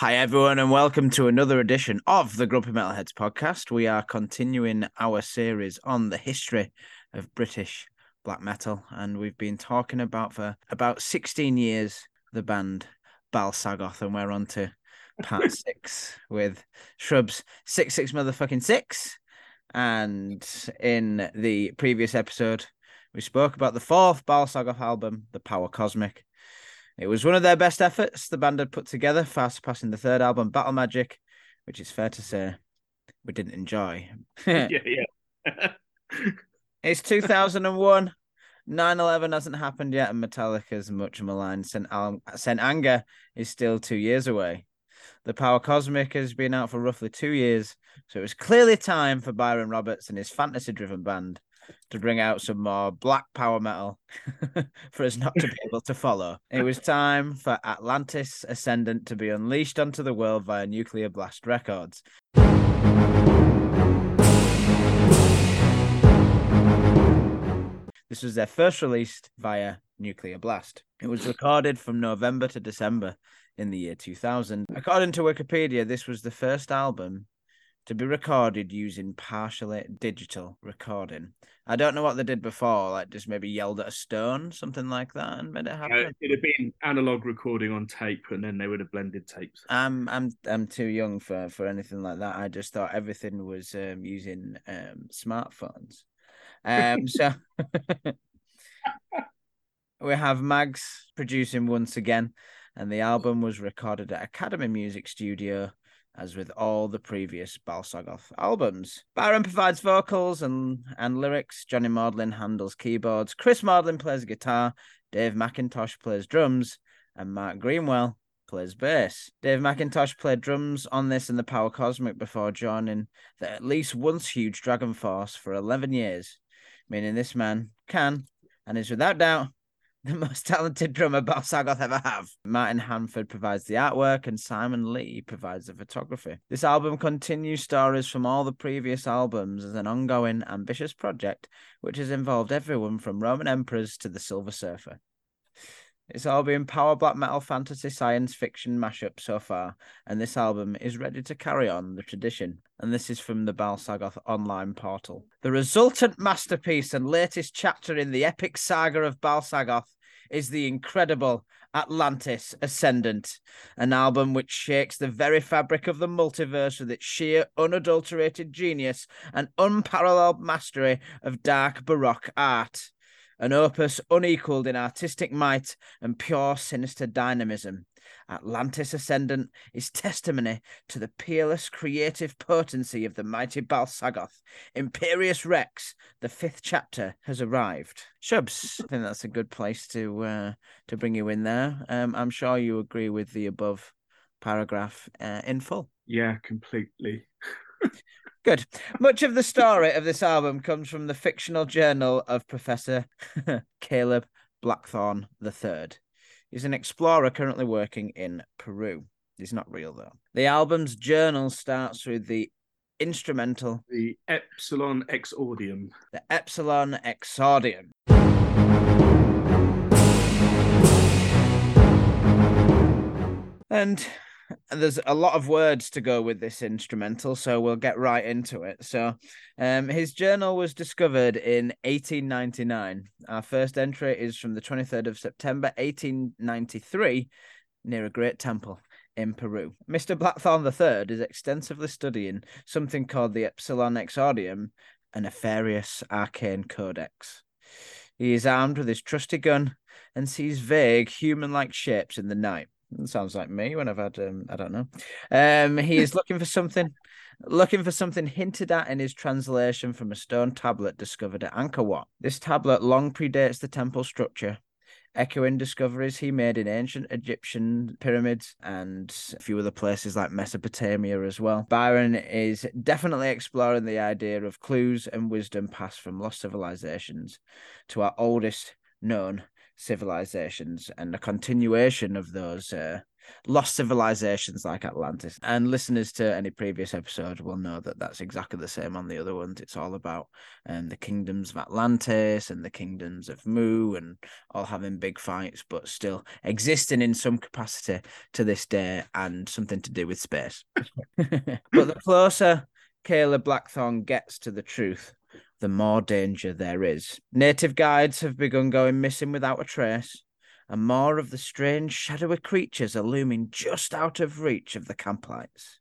Hi, everyone, and welcome to another edition of the Grumpy Metalheads podcast. We are continuing our series on the history of British black metal, and we've been talking about for about 16 years the band Bal Sagoth, and we're on to part six with Shrubs 66 motherfucking six. And in the previous episode, we spoke about the fourth Bal Sagoth album, The Power Cosmic. It was one of their best efforts the band had put together, far surpassing the third album, Battle Magic, which is fair to say we didn't enjoy. yeah, yeah. it's 2001. 9 11 hasn't happened yet, and Metallica's much maligned St. Al- St. Anger is still two years away. The Power Cosmic has been out for roughly two years, so it was clearly time for Byron Roberts and his fantasy driven band to bring out some more black power metal for us not to be able to follow. It was time for Atlantis Ascendant to be unleashed onto the world via Nuclear Blast Records. This was their first released via Nuclear Blast. It was recorded from November to December in the year 2000. According to Wikipedia, this was the first album to be recorded using partially digital recording. I don't know what they did before, like just maybe yelled at a stone, something like that, and made it happen. Uh, it'd have been analog recording on tape, and then they would have blended tapes. I'm I'm I'm too young for for anything like that. I just thought everything was um, using um, smartphones. Um, so we have Mags producing once again, and the album was recorded at Academy Music Studio as with all the previous Bal Sagoth albums. Byron provides vocals and, and lyrics, Johnny Maudling handles keyboards, Chris Maudling plays guitar, Dave Macintosh plays drums, and Mark Greenwell plays bass. Dave Macintosh played drums on this and the Power Cosmic before joining the at least once huge Dragon Force for 11 years, meaning this man can and is without doubt the most talented drummer Bal Sagoth ever have. Martin Handford provides the artwork and Simon Lee provides the photography. This album continues stories from all the previous albums as an ongoing, ambitious project which has involved everyone from Roman emperors to the Silver Surfer. It's all been power black metal fantasy science fiction mashup so far, and this album is ready to carry on the tradition. And this is from the Bal Sagoth online portal. The resultant masterpiece and latest chapter in the epic saga of Bal Sagoth is the incredible Atlantis Ascendant, an album which shakes the very fabric of the multiverse with its sheer, unadulterated genius and unparalleled mastery of dark Baroque art. An opus unequaled in artistic might and pure sinister dynamism. Atlantis Ascendant is testimony to the peerless creative potency of the mighty Bal Sagoth. Imperious Rex, the fifth chapter, has arrived. Shrubs, I think that's a good place to uh, to bring you in there. Um, I'm sure you agree with the above paragraph uh, in full. Yeah, completely. Good. Much of the story of this album comes from the fictional journal of Professor Caleb Blackthorne III. He's an explorer currently working in Peru. He's not real though. The album's journal starts with the instrumental, the Epsilon Exordium. The Epsilon Exordium. And there's a lot of words to go with this instrumental, so we'll get right into it. So, um, his journal was discovered in 1899. Our first entry is from the 23rd of September, 1893, near a great temple in Peru. Mr. Blackthorne III is extensively studying something called the Epsilon Exordium, a nefarious arcane codex. He is armed with his trusty gun and sees vague human like shapes in the night. Sounds like me when I've had um, I don't know. Um, he is looking for something, looking for something hinted at in his translation from a stone tablet discovered at Angkor Wat. This tablet long predates the temple structure, echoing discoveries he made in ancient Egyptian pyramids and a few other places like Mesopotamia as well. Byron is definitely exploring the idea of clues and wisdom passed from lost civilizations to our oldest known civilizations and a continuation of those uh, lost civilizations like Atlantis. And listeners to any previous episode will know that that's exactly the same on the other ones. It's all about um, the kingdoms of Atlantis and the kingdoms of Mu and all having big fights, but still existing in some capacity to this day and something to do with space. but the closer Caleb Blackthorne gets to the truth, the more danger there is. Native guides have begun going missing without a trace, and more of the strange, shadowy creatures are looming just out of reach of the camp lights.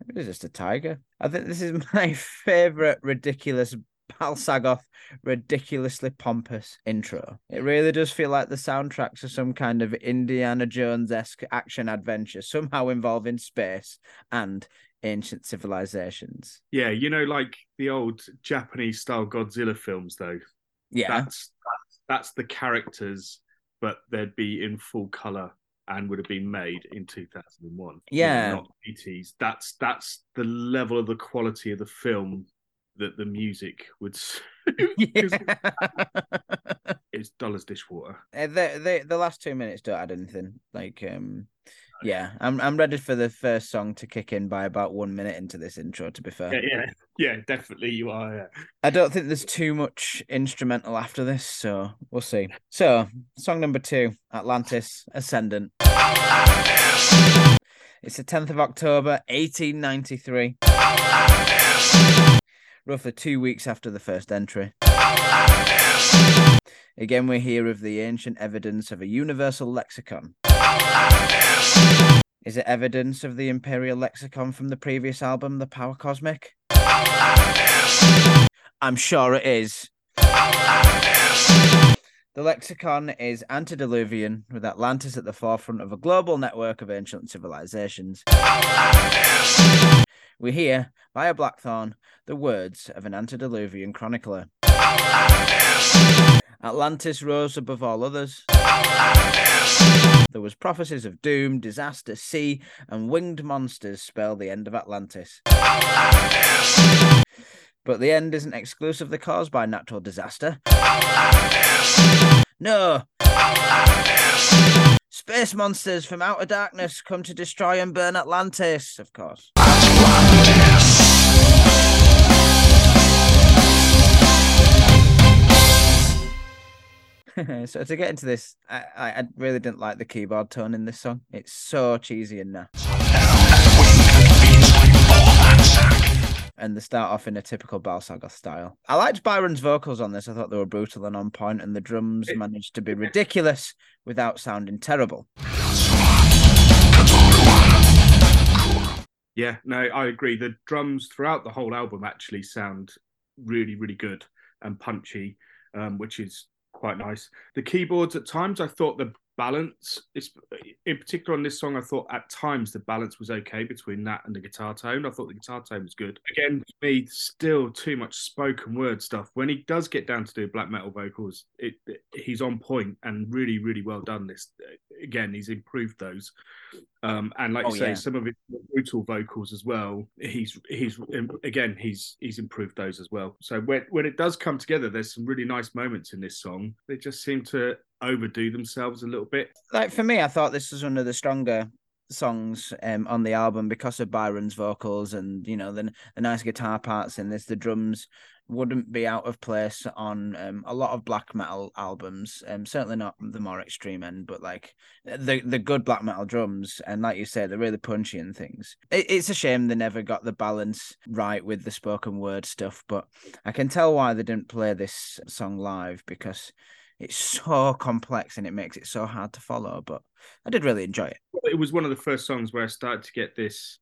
Maybe it's just a tiger. I think this is my favourite ridiculous Balsagoth ridiculously pompous intro. It really does feel like the soundtrack to some kind of Indiana Jones esque action adventure, somehow involving space and ancient civilizations. Yeah, you know, like the old Japanese style Godzilla films, though. Yeah. That's that's, that's the characters, but they'd be in full color and would have been made in 2001. Yeah. Not 80s. That's that's the level of the quality of the film that the music would yeah. it's dollars dishwater. Uh, the, the the last two minutes don't add anything. Like um yeah, I'm I'm ready for the first song to kick in by about one minute into this intro, to be fair. Yeah, yeah, yeah, definitely you are. Yeah. I don't think there's too much instrumental after this, so we'll see. So, song number two, Atlantis Ascendant. It's the 10th of October, 1893. Roughly two weeks after the first entry. Again, we hear of the ancient evidence of a universal lexicon. Is it evidence of the imperial lexicon from the previous album, The Power Cosmic? I'm sure it is. The lexicon is antediluvian, with Atlantis at the forefront of a global network of ancient civilizations. We hear, via Blackthorne, the words of an antediluvian chronicler. Atlantis rose above all others. There was prophecies of doom, disaster, sea, and winged monsters spell the end of Atlantis. But the end isn't exclusively caused by natural disaster. No. Space monsters from outer darkness come to destroy and burn Atlantis, of course. so to get into this, I, I really didn't like the keyboard tone in this song. It's so cheesy and naff. And they start off in a typical Balsagoth style. I liked Byron's vocals on this. I thought they were brutal and on point, and the drums managed to be ridiculous without sounding terrible. Yeah, no, I agree. The drums throughout the whole album actually sound really, really good and punchy, um, which is quite nice. The keyboards at times, I thought the balance, is, in particular on this song, I thought at times the balance was okay between that and the guitar tone. I thought the guitar tone was good. Again, for me, still too much spoken word stuff. When he does get down to do black metal vocals, it, it- he's on point and really, really well done. This again, he's improved those. Um, and like Oh, you say, yeah. some of his brutal vocals as well. He's he's again he's he's improved those as well. So when when it does come together, there's some really nice moments in this song. They just seem to overdo themselves a little bit. like for me, I thought this was one of the stronger songs um, on the album because of Byron's vocals and you know the the nice guitar parts in this. The drums wouldn't be out of place on um, a lot of black metal albums. Um, certainly not the more extreme end, but like the the good black metal drums and like you say, they're really punchy and things. It, it's a shame they never got the balance right with the spoken word stuff, but I can tell why they didn't play this song live because it's so complex and it makes it so hard to follow. But I did really enjoy it. It was one of the first songs where I started to get this.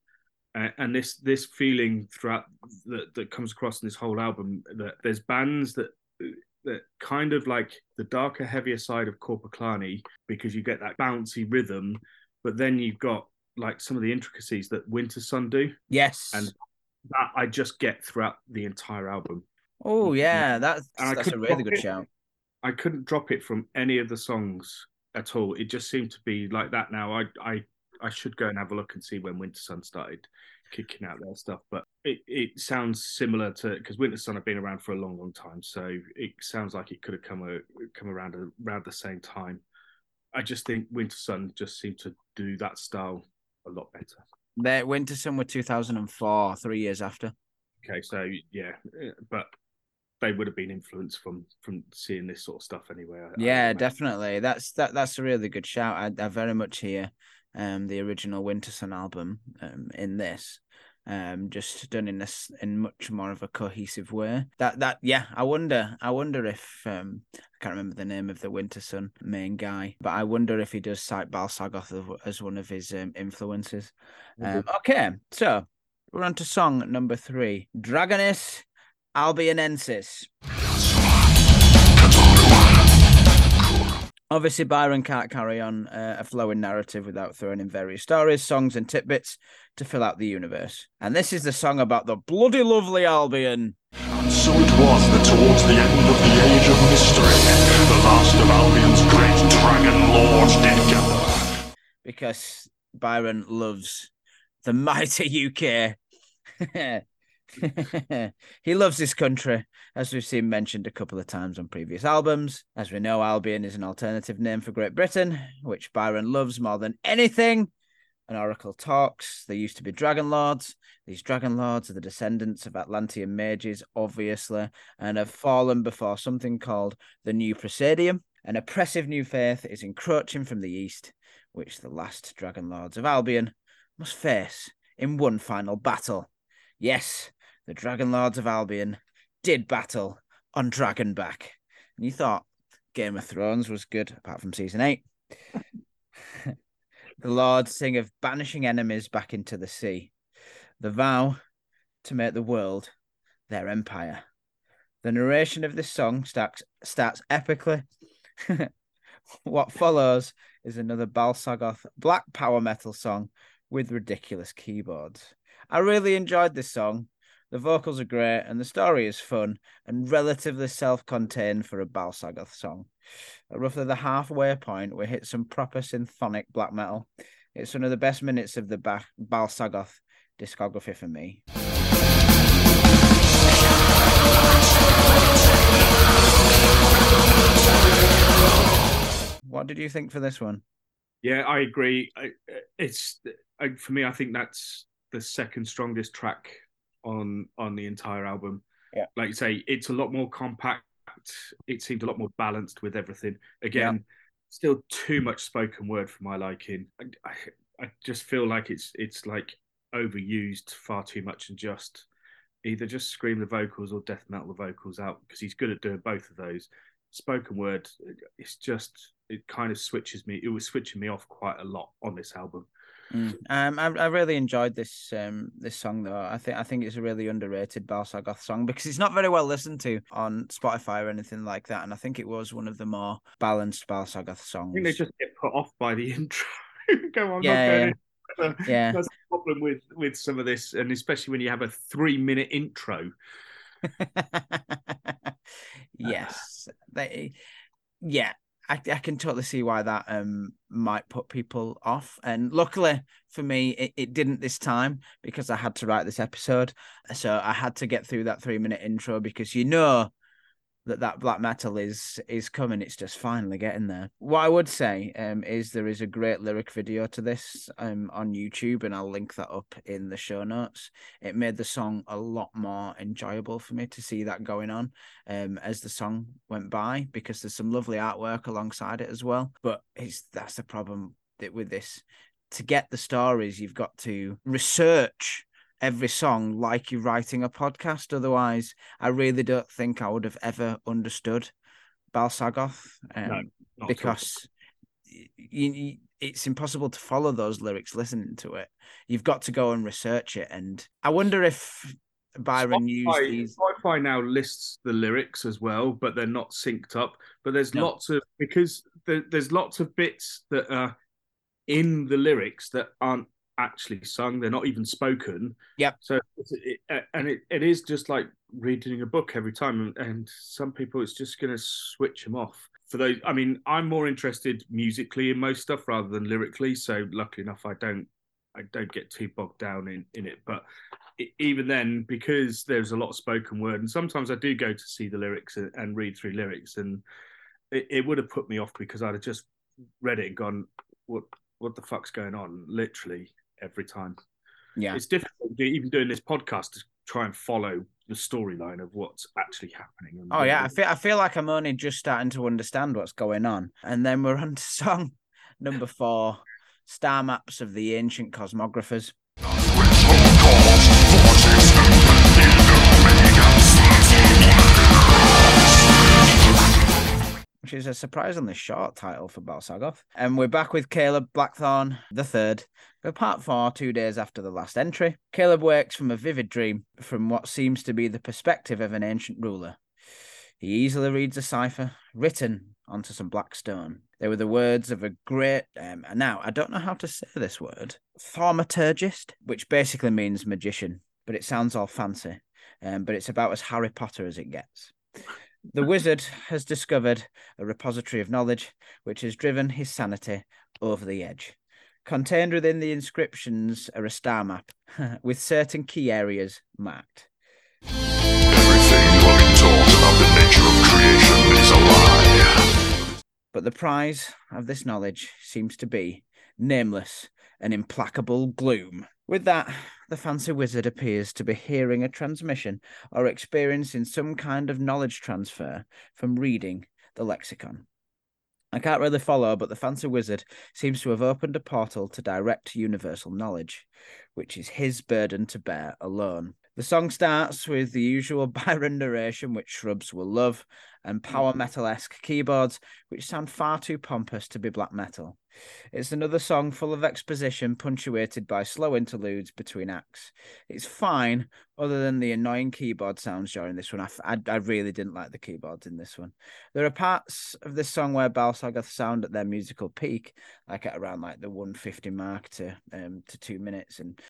Uh, and this this feeling throughout that, that comes across in this whole album that there's bands that that kind of like the darker, heavier side of Korpiklaani because you get that bouncy rhythm, but then you've got like some of the intricacies that Winter Sun do. Yes. And- That I just get throughout the entire album. oh yeah, that's And that's a really good it. shout. I couldn't drop it from any of the songs at all. It just seemed to be like that now. I I I should go and have a look and see when Winter Sun started kicking out their stuff, but it, it sounds similar to because Winter Sun have been around for a long, long time, so it sounds like it could have come a, come around around the same time. I just think Winter Sun just seemed to do that style a lot better. Their Winter Sun were 2004, three years after. Okay, so yeah, eh, but they would have been influenced from from seeing this sort of stuff anyway. I, yeah, I definitely. That's that. That's a really good shout. I, I very much hear um the original Winter Sun album um in this um just done in this in much more of a cohesive way. That that yeah i wonder i wonder if um i can't remember the name of the winter sun main guy but i wonder if he does cite bal sagoth as one of his um, influences. Mm-hmm. um, okay so we're on to song number three draconis albionensis Obviously, Byron can't carry on uh, a flowing narrative without throwing in various stories, songs, and tidbits to fill out the universe. And this is the song about the bloody lovely Albion. And so it was that towards the end of the age of mystery, the last of Albion's great dragon lords did gather. Because Byron loves the mighty UK. he loves his country, as we've seen mentioned a couple of times on previous albums. As we know, Albion is an alternative name for Great Britain, which Byron loves more than anything. An oracle talks. There used to be dragon lords. These dragon lords are the descendants of Atlantean mages, obviously, and have fallen before something called the New Presidium. An oppressive new faith is encroaching from the east, which the last dragon lords of Albion must face in one final battle. Yes, the Dragon Lords of Albion did battle on Dragonback. And you thought Game of Thrones was good, apart from season eight. the Lords sing of banishing enemies back into the sea. The vow to make the world their empire. The narration of this song starts, starts epically. what follows is another Balsagoth black power metal song with ridiculous keyboards. I really enjoyed this song. The vocals are great and the story is fun and relatively self contained for a Balsagoth song. At roughly the halfway point, we hit some proper symphonic black metal. It's one of the best minutes of the ba- Balsagoth discography for me. What did you think for this one? Yeah, I agree. I, it's I, for me. I think that's the second strongest track on on the entire album. Yeah. like you say, it's a lot more compact. It seemed a lot more balanced with everything. Again, still too much spoken word for my liking. I, I, I just feel like it's it's like overused far too much and just either just scream the vocals or death metal the vocals out because he's good at doing both of those. Spoken word, it's just it kind of switches me. It was switching me off quite a lot on this album. Mm. Um, I, I really enjoyed this um this song though. I think I think it's a really underrated Balsagoth song because it's not very well listened to on Spotify or anything like that. And I think it was one of the more balanced Balsagoth songs. I think they just get put off by the intro. Go on, Yeah, in. yeah. That's the problem with with some of this, and especially when you have a three minute intro. yes, they, yeah, I, I can totally see why that um might put people off. And luckily for me, it, it didn't this time because I had to write this episode, so I had to get through that three minute intro because you know that that black metal is is coming. It's just finally getting there. What I would say um is there is a great lyric video to this um on YouTube, and I'll link that up in the show notes. It made the song a lot more enjoyable for me to see that going on um as the song went by because there's some lovely artwork alongside it as well. But it's that's the problem with this. To get the stories, you've got to research every song like you're writing a podcast. Otherwise, I really don't think I would have ever understood Balsagoth um, No, Not at all. because you, you, it's impossible to follow those lyrics listening to it. You've got to go and research it. And I wonder if Byron used Spotify, these. Spotify now lists the lyrics as well, but they're not synced up. But there's No. lots of because there, there's lots of bits that are in the lyrics that aren't actually sung. They're not even spoken. Yeah. So it, uh, and it, it is just like reading a book every time. And, some people, it's just going to switch them off. For those, I mean, I'm more interested musically in most stuff rather than lyrically. So luckily enough, I don't I don't get too bogged down in in it. But e- even then, because there's a lot of spoken word, and sometimes I do go to see the lyrics and, and read through lyrics, and it, it would have put me off because I'd have just read it and gone, what what the fuck's going on? Literally every time. Yeah. It's difficult even doing this podcast to try and follow the storyline of what's actually happening. Oh yeah, I feel I feel like I'm only just starting to understand what's going on, and then we're on to song number four, star maps of the ancient cosmographers. Which is a surprisingly short title for Balsagoth. And we're back with Caleb Blackthorne, the third, for part four, two days after the last entry. Caleb wakes from a vivid dream from what seems to be the perspective of an ancient ruler. He easily reads a cipher written onto some black stone. They were the words of a great, um, now I don't know how to say this word, thaumaturgist, which basically means magician, but it sounds all fancy. Um, but it's about as Harry Potter as it gets. The wizard has discovered a repository of knowledge which has driven his sanity over the edge. Contained within the inscriptions are a star map with certain key areas marked. Everything you have been taught about the nature of creation is a lie. But the prize of this knowledge seems to be nameless and implacable gloom. With that, the fancy wizard appears to be hearing a transmission or experiencing some kind of knowledge transfer from reading the lexicon. I can't really follow, but the fancy wizard seems to have opened a portal to direct universal knowledge, which is his burden to bear alone. The song starts with the usual Byron narration, which shrubs will love, and power metal esque keyboards, which sound far too pompous to be black metal. It's another song full of exposition, punctuated by slow interludes between acts. It's fine, other than the annoying keyboard sounds during this one. I, f- I, I really didn't like the keyboards in this one. There are parts of this song where Balsagoth sound at their musical peak, like at around like the 150 mark to um to two minutes, and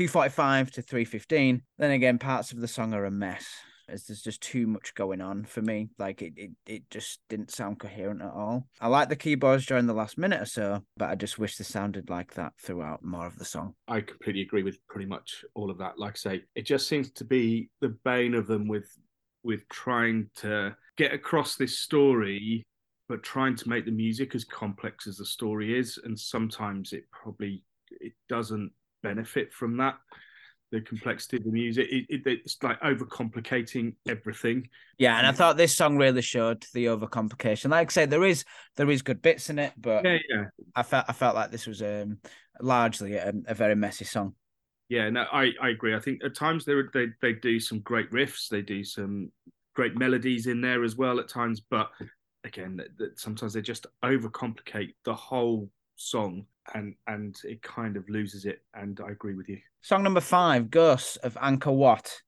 245 to 315. Then again, parts of the song are a mess. As there's just too much going on for me. Like it, it, it just didn't sound coherent at all. I like the keyboards during the last minute or so, but I just wish they sounded like that throughout more of the song. I completely agree with pretty much all of that. Like I say, it just seems to be the bane of them with with trying to get across this story, but trying to make the music as complex as the story is, and sometimes it probably it doesn't benefit from that. The complexity of the music, it, it, it's like overcomplicating everything. Yeah, and I Mm. thought this song really showed the overcomplication. Like I say, there is there is good bits in it, but Yeah, yeah, I felt I felt like this was um largely a, a very messy song. yeah. No, I, I agree. I think at times they they they do some great riffs. They do some great melodies in there as well at times. But again, that, that sometimes they just overcomplicate the whole song, and and it kind of loses it. And I agree with you. Song number five, Ghosts of Angkor Wat.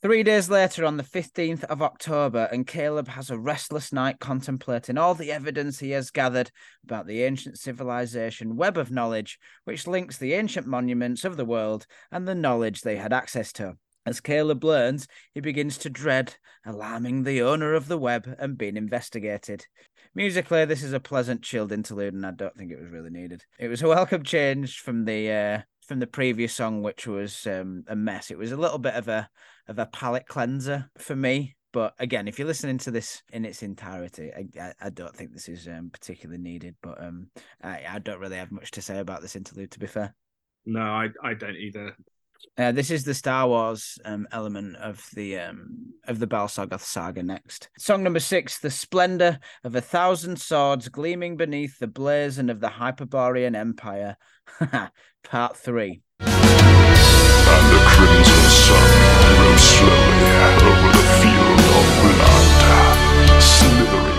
Three days later, on the 15th of October, and Caleb has a restless night contemplating all the evidence he has gathered about the ancient civilization web of knowledge, which links the ancient monuments of the world and the knowledge they had access to. As Caleb learns, he begins to dread alarming the owner of the web and being investigated. Musically, this is a pleasant, chilled interlude, and I don't think it was really needed. It was a welcome change from the uh, from the previous song, which was um, a mess. It was a little bit of a of a palate cleanser for me. But again, if you're listening to this in its entirety, I, I, don't think this is um, particularly needed. But um, I, I don't really have much to say about this interlude, to be fair. No, I I don't either. Uh, this is the Star Wars um, element of the um, of the Balsagoth saga. Next, song number six: "The Splendor of a Thousand Swords Gleaming Beneath the Blazon of the Hyperborean Empire." Part three. And the crimson sun rose slowly over the field of blood, slithering.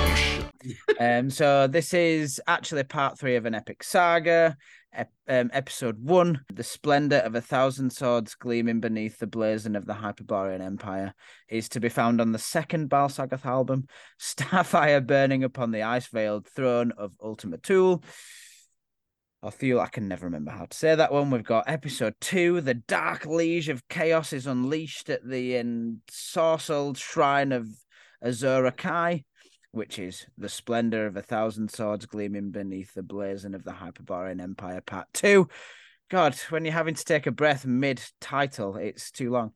Um, so this is actually part three of an epic saga. Ep- um, episode one, the splendor of a thousand swords gleaming beneath the blazon of the Hyperborean Empire, is to be found on the second Balsagoth album, Starfire burning upon the ice-veiled throne of Ultima Thule. Or Thule, I can never remember how to say that one. We've got episode two, the dark liege of chaos is unleashed at the ensorcelled shrine of Azura Kai which is the splendor of a thousand swords gleaming beneath the blazon of the Hyperborean Empire, part two. God, when you're having to take a breath mid title, it's too long.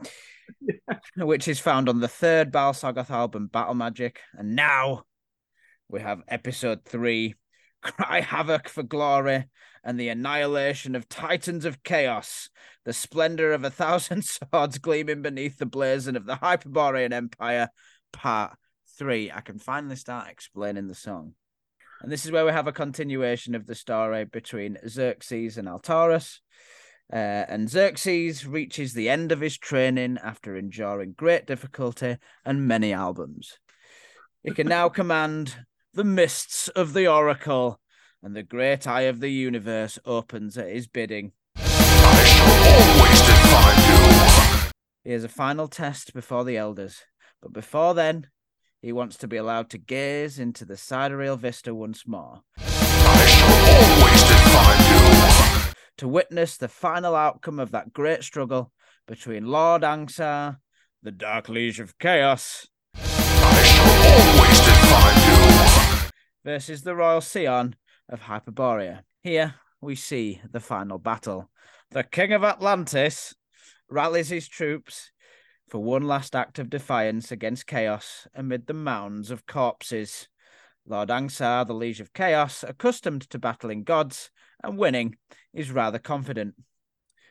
Which is found on the third Bal Sagoth album, Battle Magic. And now we have episode three Cry Havoc for Glory and the annihilation of Titans of Chaos, the splendor of a thousand swords gleaming beneath the blazon of the Hyperborean Empire, part three. I can finally start explaining the song. And this is where we have a continuation of the story between Xerxes and Altaurus. Uh, and Xerxes reaches the end of his training after enduring great difficulty and many albums. He can now command the mists of the oracle, and the great eye of the universe opens at his bidding. I shall always defy you. He has a final test before the elders, but before then, he wants to be allowed to gaze into the sidereal vista once more, I shall always defy you. to witness the final outcome of that great struggle between Lord Angsar, the Dark Liege of Chaos, I shall always defy you. versus the Royal Scion of Hyperborea. Here we see the final battle. The King of Atlantis rallies his troops for one last act of defiance against chaos amid the mounds of corpses. Lord Angsar, the Liege of Chaos, accustomed to battling gods and winning, is rather confident.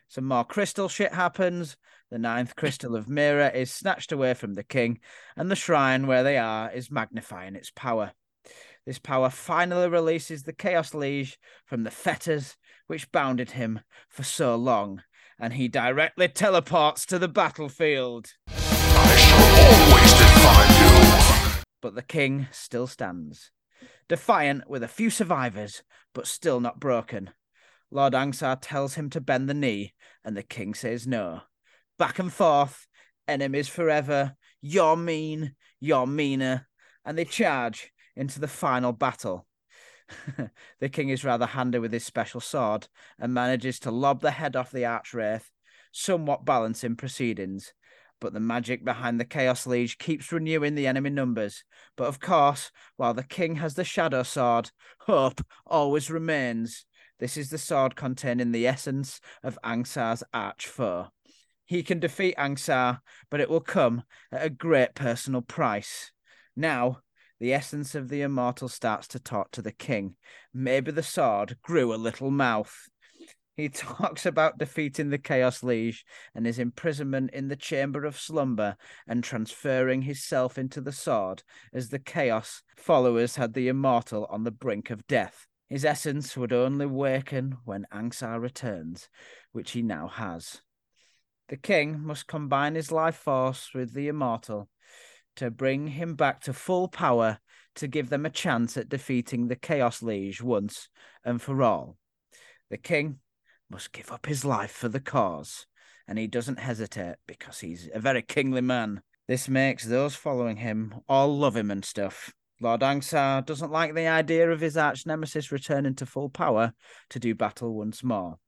Some more crystal shit happens. The ninth crystal of Mira is snatched away from the king, and the shrine where they are is magnifying its power. This power finally releases the Chaos Liege from the fetters which bounded him for so long, and he directly teleports to the battlefield. I shall always defy you. But the king still stands, defiant with a few survivors, but still not broken. Lord Angsar tells him to bend the knee, and the king says no. Back and forth, enemies forever. You're mean, you're meaner, and they charge into the final battle. the king is rather handy with his special sword and manages to lob the head off the archwraith, somewhat balancing proceedings. But the magic behind the Chaos Liege keeps renewing the enemy numbers. But of course, while the king has the Shadow Sword, hope always remains. This is the sword containing the essence of Angsar's arch foe. He can defeat Angsar, but it will come at a great personal price. Now, the essence of the immortal starts to talk to the king. Maybe the sword grew a little mouth. He talks about defeating the Chaos Liege and his imprisonment in the Chamber of Slumber and transferring his self into the sword as the Chaos followers had the immortal on the brink of death. His essence would only waken when Angsar returns, which he now has. The king must combine his life force with the immortal to bring him back to full power to give them a chance at defeating the Chaos Liege once and for all. The king must give up his life for the cause, and he doesn't hesitate because he's a very kingly man. This makes those following him all love him and stuff. Lord Angsar doesn't like the idea of his arch nemesis returning to full power to do battle once more.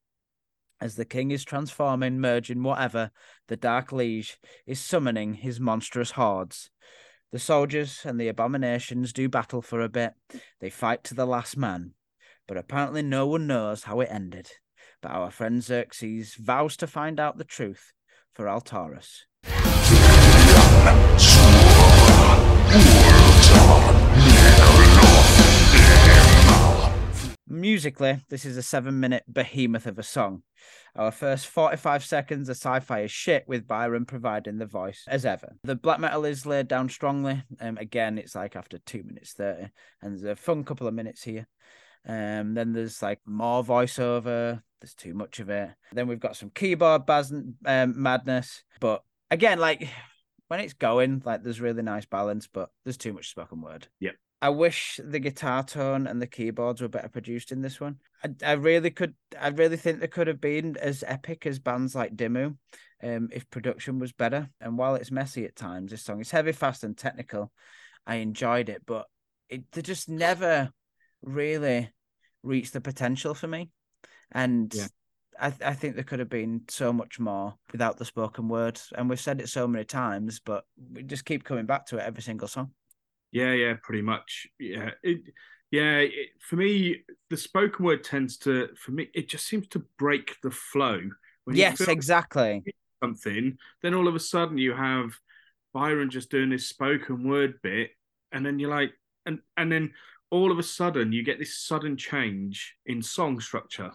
As the king is transforming, merging, whatever, the Dark Liege is summoning his monstrous hordes. The soldiers and the abominations do battle for a bit. They fight to the last man. But apparently, no one knows how it ended. But our friend Xerxes vows to find out the truth for Altaurus. Musically, this is a seven minute behemoth of a song. Our first 45 seconds of sci fi is shit, with Byron providing the voice as ever. The black metal is laid down strongly. Um, again, it's like after two minutes 30, and there's a fun couple of minutes here. Um, then there's like more voiceover. There's too much of it. Then we've got some keyboard baz- um, madness. But again, like when it's going, like there's really nice balance, but there's too much spoken word. Yep. I wish the guitar tone and the keyboards were better produced in this one. I, I really could, I really think they could have been as epic as bands like Dimmu, um, if production was better. And while it's messy at times, this song is heavy, fast, and technical. I enjoyed it, but it they just never really reached the potential for me. And Yeah. I, I think there could have been so much more without the spoken word. And we've said it so many times, but we just keep coming back to it every single song. Yeah, yeah, pretty much. Yeah, it, Yeah, it, for me, the spoken word tends to, for me, it just seems to break the flow. When yes, exactly. something, then all of a sudden you have Byron just doing this spoken word bit, and then you're like, and and then all of a sudden you get this sudden change in song structure.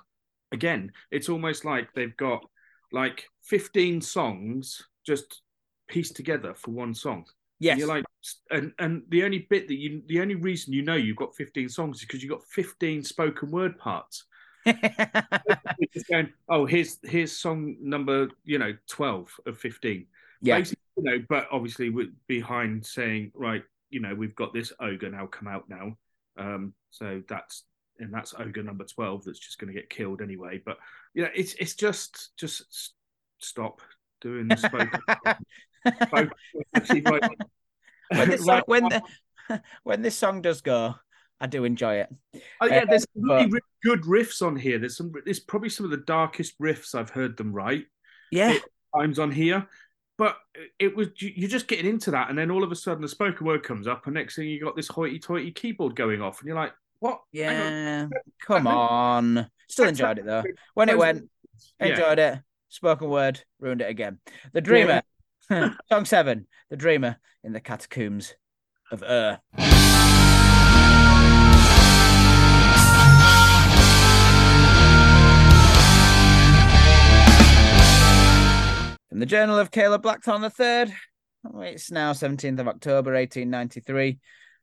Again, it's almost like they've got like 15 songs just pieced together for one song. Yes. And you're like, and and the only bit that you, the only reason you know you've got 15 songs is because you've got 15 spoken word parts. Just going, oh, here's here's song number, you know, 12 of 15. yeah. Basically, you know, but obviously behind saying, right, you know, we've got this ogre now come out now. Um, so that's and that's ogre number 12 that's just gonna get killed anyway. But you know, it's it's just just stop doing the spoken. when this song, when the, when this song does go, I do enjoy it. Oh yeah, there's some really, but- good riffs on here. There's some. There's probably some of the darkest riffs I've heard them write Yeah. Times on here. But it was you- you're just getting into that, and then all of a sudden the spoken word comes up, and next thing you got this hoity-toity keyboard going off, and you're like, "What? Hang on. Yeah. Come on. Still enjoyed it though. When it went, Yeah. enjoyed it. Spoken word, ruined it again. The Dreamer. Song seven. The Dreamer in the catacombs of Ur. From the Journal of Caleb Blackthorne III. Oh, It's now 17th of October, 1893.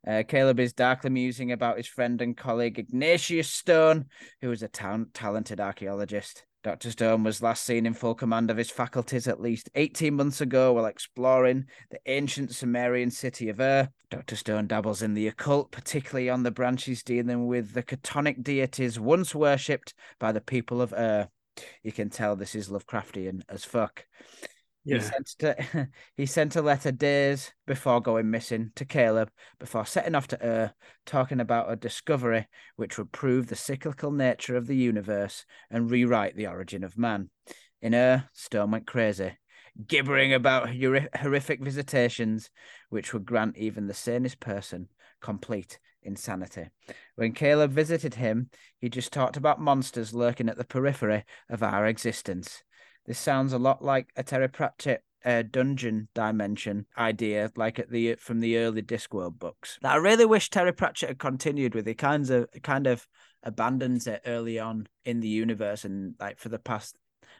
Uh, Caleb is darkly musing about his friend and colleague Ignatius Stone, who was a town- talented archaeologist. Dr. Stone was last seen in full command of his faculties at least 18 months ago while exploring the ancient Sumerian city of Ur. Dr. Stone dabbles in the occult, particularly on the branches dealing with the Chthonic deities once worshipped by the people of Ur. You can tell this is Lovecraftian as fuck. He sent to, he sent a letter days before going missing to Caleb before setting off to Ur, talking about a discovery which would prove the cyclical nature of the universe and rewrite the origin of man. In Ur, Stone went crazy, gibbering about horrific visitations which would grant even the sanest person complete insanity. When Caleb visited him, he just talked about monsters lurking at the periphery of our existence. This sounds a lot like a Terry Pratchett uh, dungeon dimension idea, like at the from the early Discworld books. That I really wish Terry Pratchett had continued with. He kind of kind of abandons it early on in the universe, and like for the past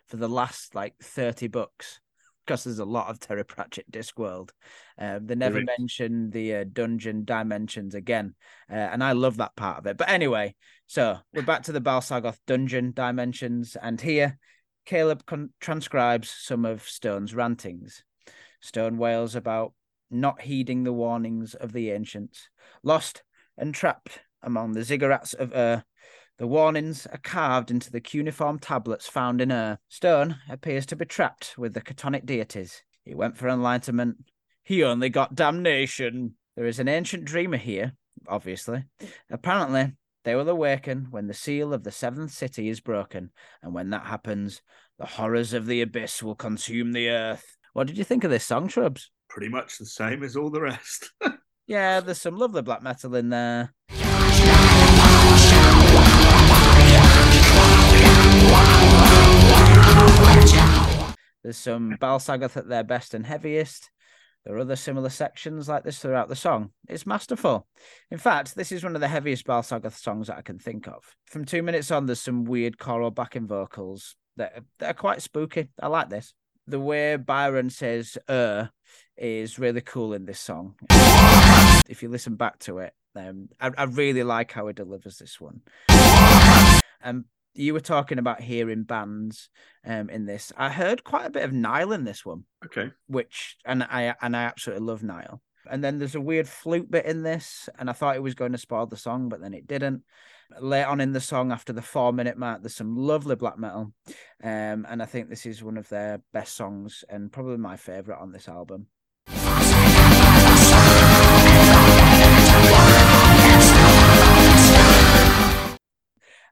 for the last like thirty books, because there's a lot of Terry Pratchett Discworld. Um, they never is. mention the uh, dungeon dimensions again, uh, and I love that part of it. But anyway, so we're back to the Balsagoth dungeon dimensions, and here Caleb con- transcribes some of Stone's rantings. Stone wails about not heeding the warnings of the ancients, lost and trapped among the ziggurats of Ur. The warnings are carved into the cuneiform tablets found in Ur. Stone appears to be trapped with the Chthonic deities. He went for enlightenment. He only got damnation. There is an ancient dreamer here, obviously. Apparently, they will awaken when the seal of the seventh city is broken, and when that happens, the horrors of the abyss will consume the earth. What did you think of this song, Shrubs? Pretty much the same as all the rest. Yeah, there's some lovely black metal in there. There's some Balsagoth at their best and heaviest. There are other similar sections like this throughout the song. It's masterful. In fact, this is one of the heaviest Balsagoth songs that I can think of. From two minutes on, there's some weird choral backing vocals that are, that are quite spooky. I like this. The way Byron says "er" is really cool in this song. If you listen back to it, um, I, I really like how he delivers this one. Um, you were talking about hearing bands um in this. I heard quite a bit of Nile in this one okay. which and I and I absolutely love Nile. And then there's a weird flute bit in this, and I thought it was going to spoil the song, but then it didn't. Late on in the song, after the four minute mark, there's some lovely black metal, um, and I think this is one of their best songs and probably my favorite on this album.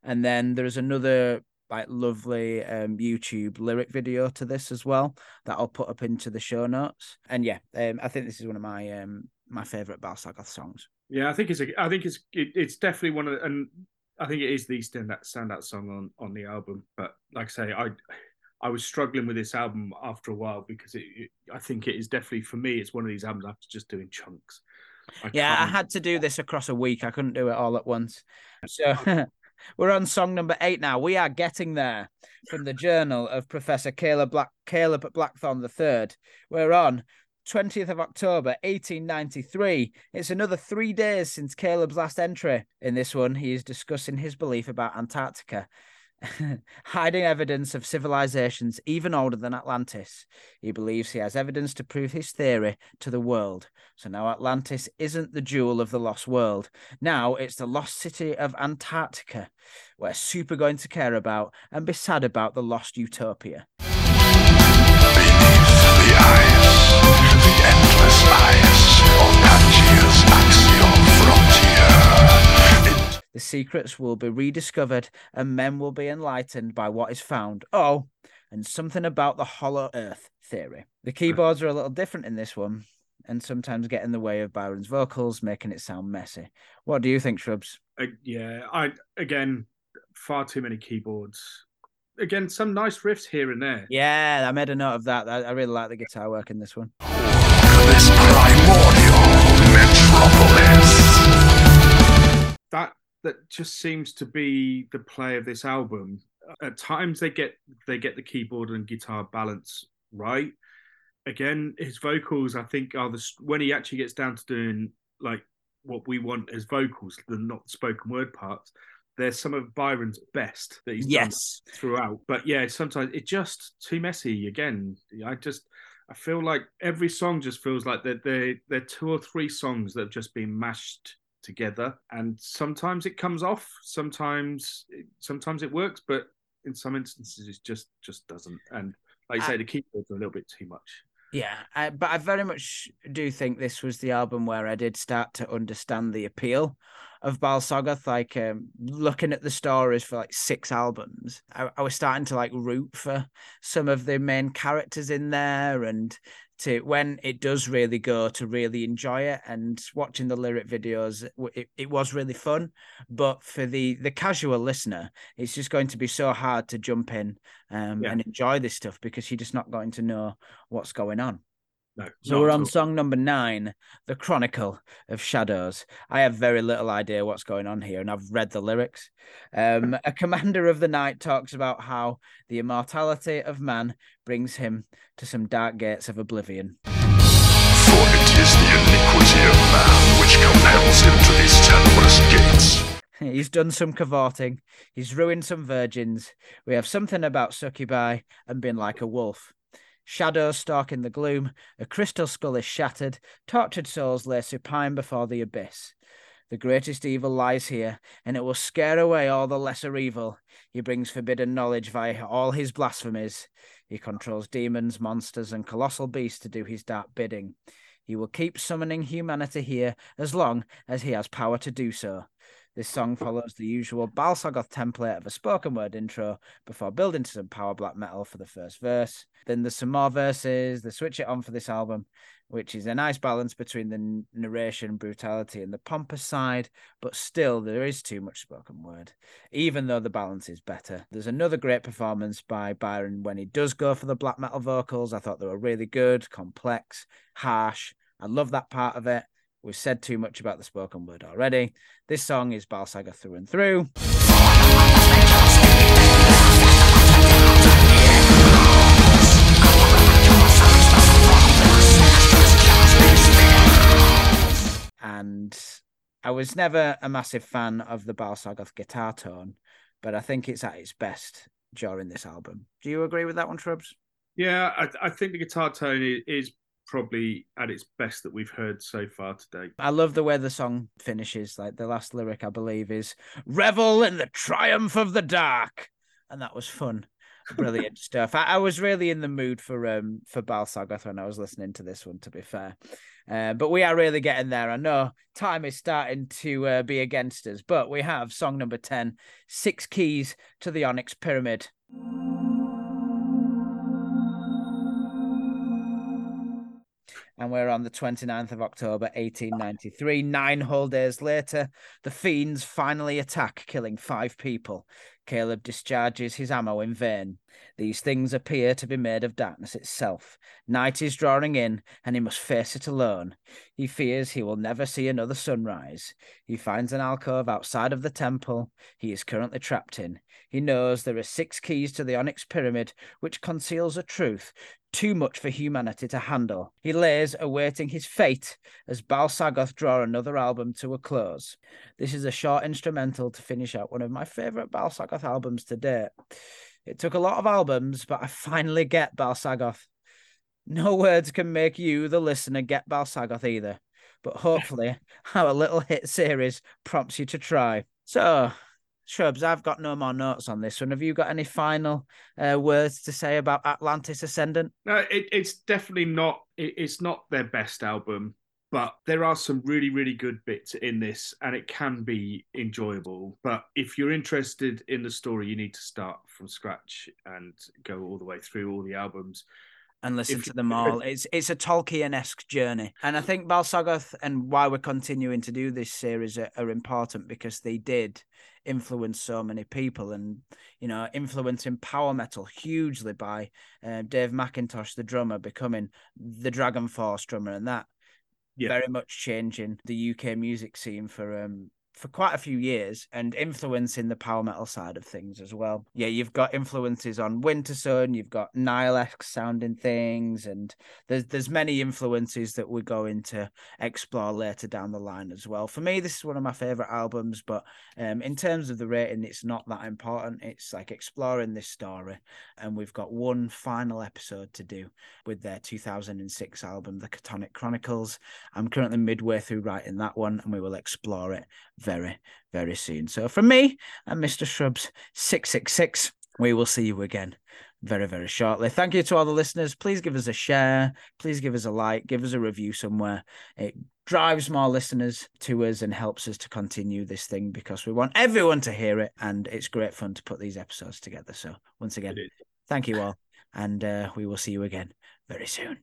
And then there's another like lovely um, YouTube lyric video to this as well that I'll put up into the show notes. And yeah, um, I think this is one of my um, my favorite Balsagoth songs. Yeah, I think it's a. I think it's it, it's definitely one of the, and I think it is the standout standout song on on the album. But like I say, I I was struggling with this album after a while because it, it I think it is definitely for me. It's one of these albums after just doing chunks. I yeah, I had to do this across a week. I couldn't do it all at once. So we're on song number eight now. We are getting there from the journal of Professor Caleb Black Caleb Blackthorne III. We're on 20th of October, 1893. It's another three days since Caleb's last entry. In this one, he is discussing his belief about Antarctica, hiding evidence of civilizations even older than Atlantis. He believes he has evidence to prove his theory to the world. So now Atlantis isn't the jewel of the lost world. Now it's the lost city of Antarctica, where Super going to care about and be sad about the lost utopia. Beneath The secrets will be rediscovered and men will be enlightened by what is found. Oh, and something about the hollow earth theory. The keyboards are a little different in this one and sometimes get in the way of Byron's vocals, making it sound messy. What do you think, Shrubs? Uh, yeah, I again far too many keyboards. Again, some nice riffs here and there. Yeah, I made a note of that. I, I really like the guitar work in this one. This primordial metropolis. That that just seems to be the play of this album. At times they get they get the keyboard and guitar balance right. Again, his vocals I think are the when he actually gets down to doing like what we want as vocals, the not spoken word parts. They're some of Byron's best that he's yes. done throughout. But yeah, sometimes it's just too messy. Again, I just I feel like every song just feels like they're, they're, they're two or three songs that have just been mashed together and sometimes it comes off sometimes sometimes it works but in some instances it just just doesn't. And like you say the keyboards are a little bit too much. Yeah I, but i very much do think this was the album where i did start to understand the appeal of Bal Sagoth, like um, looking at the stories for like six albums, I, I, was starting to like root for some of the main characters in there and to when it does really go to really enjoy it and watching the lyric videos it, it was really fun but for the the casual listener it's just going to be so hard to jump in um, yeah. and enjoy this stuff because you're just not going to know what's going on no, so we're on song number nine, The Chronicle of Shadows. I have very little idea what's going on here, and I've read the lyrics. Um, a commander of the night talks about how the immortality of man brings him to some dark gates of oblivion. For it is the iniquity of man which compels him to these tenebrous gates. He's done some cavorting. He's ruined some virgins. We have something about succubi and been like a wolf. Shadows stalk in the gloom, a crystal skull is shattered, tortured souls lay supine before the abyss. The greatest evil lies here, and it will scare away all the lesser evil. He brings forbidden knowledge via all his blasphemies. He controls demons, monsters, and colossal beasts to do his dark bidding. He will keep summoning humanity here as long as he has power to do so. This song follows the usual Bal Sagoth template of a spoken word intro before building to some power black metal for the first verse. Then there's some more verses. They switch it on for this album, which is a nice balance between the narration, brutality, and the pompous side, but still there is too much spoken word, even though the balance is better. There's another great performance by Byron when he does go for the black metal vocals. I thought they were really good, complex, harsh. I love that part of it. We've said too much about the spoken word already. This song is Bal Sagoth through and through. And I was never a massive fan of the Bal Sagoth guitar tone, but I think it's at its best during this album. Do you agree with that one, Shrubs? Yeah, I, I think the guitar tone is probably at its best that we've heard so far today. I love the way the song finishes. Like the last lyric, I believe, is "Revel in the triumph of the dark," and that was fun. Brilliant stuff. I, I, was really in the mood for um for Bal Sagoth when I was listening to this one. To be fair, uh, but we are really getting there. I know time is starting to uh, be against us, but we have song number ten, Six Keys to the Onyx Pyramid. And we're on the 29th of October 1893. Nine whole days later, the fiends finally attack, killing five people. Caleb discharges his ammo in vain. These things appear to be made of darkness itself. Night is drawing in, and he must face it alone. He fears he will never see another sunrise. He finds an alcove outside of the temple he is currently trapped in. He knows there are six keys to the Onyx Pyramid, which conceals a truth too much for humanity to handle. He lays awaiting his fate as Bal Sagoth draw another album to a close. This is a short instrumental to finish out one of my favourite Bal Sagoth albums to date. It took a lot of albums, but I finally get Bal Sagoth. No words can make you, the listener, get Bal Sagoth either, but hopefully our little hit series prompts you to try. So, Shrubs, I've got no more notes on this one. Have you got any final uh, words to say about Atlantis Ascendant? No, it, it's definitely not. It, it's not their best album, but there are some really, really good bits in this, and it can be enjoyable. But if you're interested in the story, you need to start from scratch and go all the way through all the albums and listen if, to them all. It's it's a Tolkien esque journey, and I think Bal Sagoth and why we're continuing to do this series are, are, important because they did influence so many people, and you know, influencing power metal hugely by uh, Dave Macintosh, the drummer, becoming the DragonForce drummer, and that yeah. very much changing the UK music scene for um for quite a few years and influencing the power metal side of things as well. Yeah, you've got influences on Wintersun, you've got Nile sounding things, and there's there's many influences that we're going to explore later down the line as well. For me, this is one of my favorite albums, but um, in terms of the rating, it's not that important. It's like exploring this story, and we've got one final episode to do with their 2006 album, The Chthonic Chronicles. I'm currently midway through writing that one, and we will explore it very, very soon. So from me and Mr. Shrubs 666, we will see you again very, very shortly. Thank you to all the listeners. Please give us a share. Please give us a like. Give us a review somewhere. It drives more listeners to us and helps us to continue this thing because we want everyone to hear it. And it's great fun to put these episodes together. So, once again, thank you all. And uh, we will see you again very soon.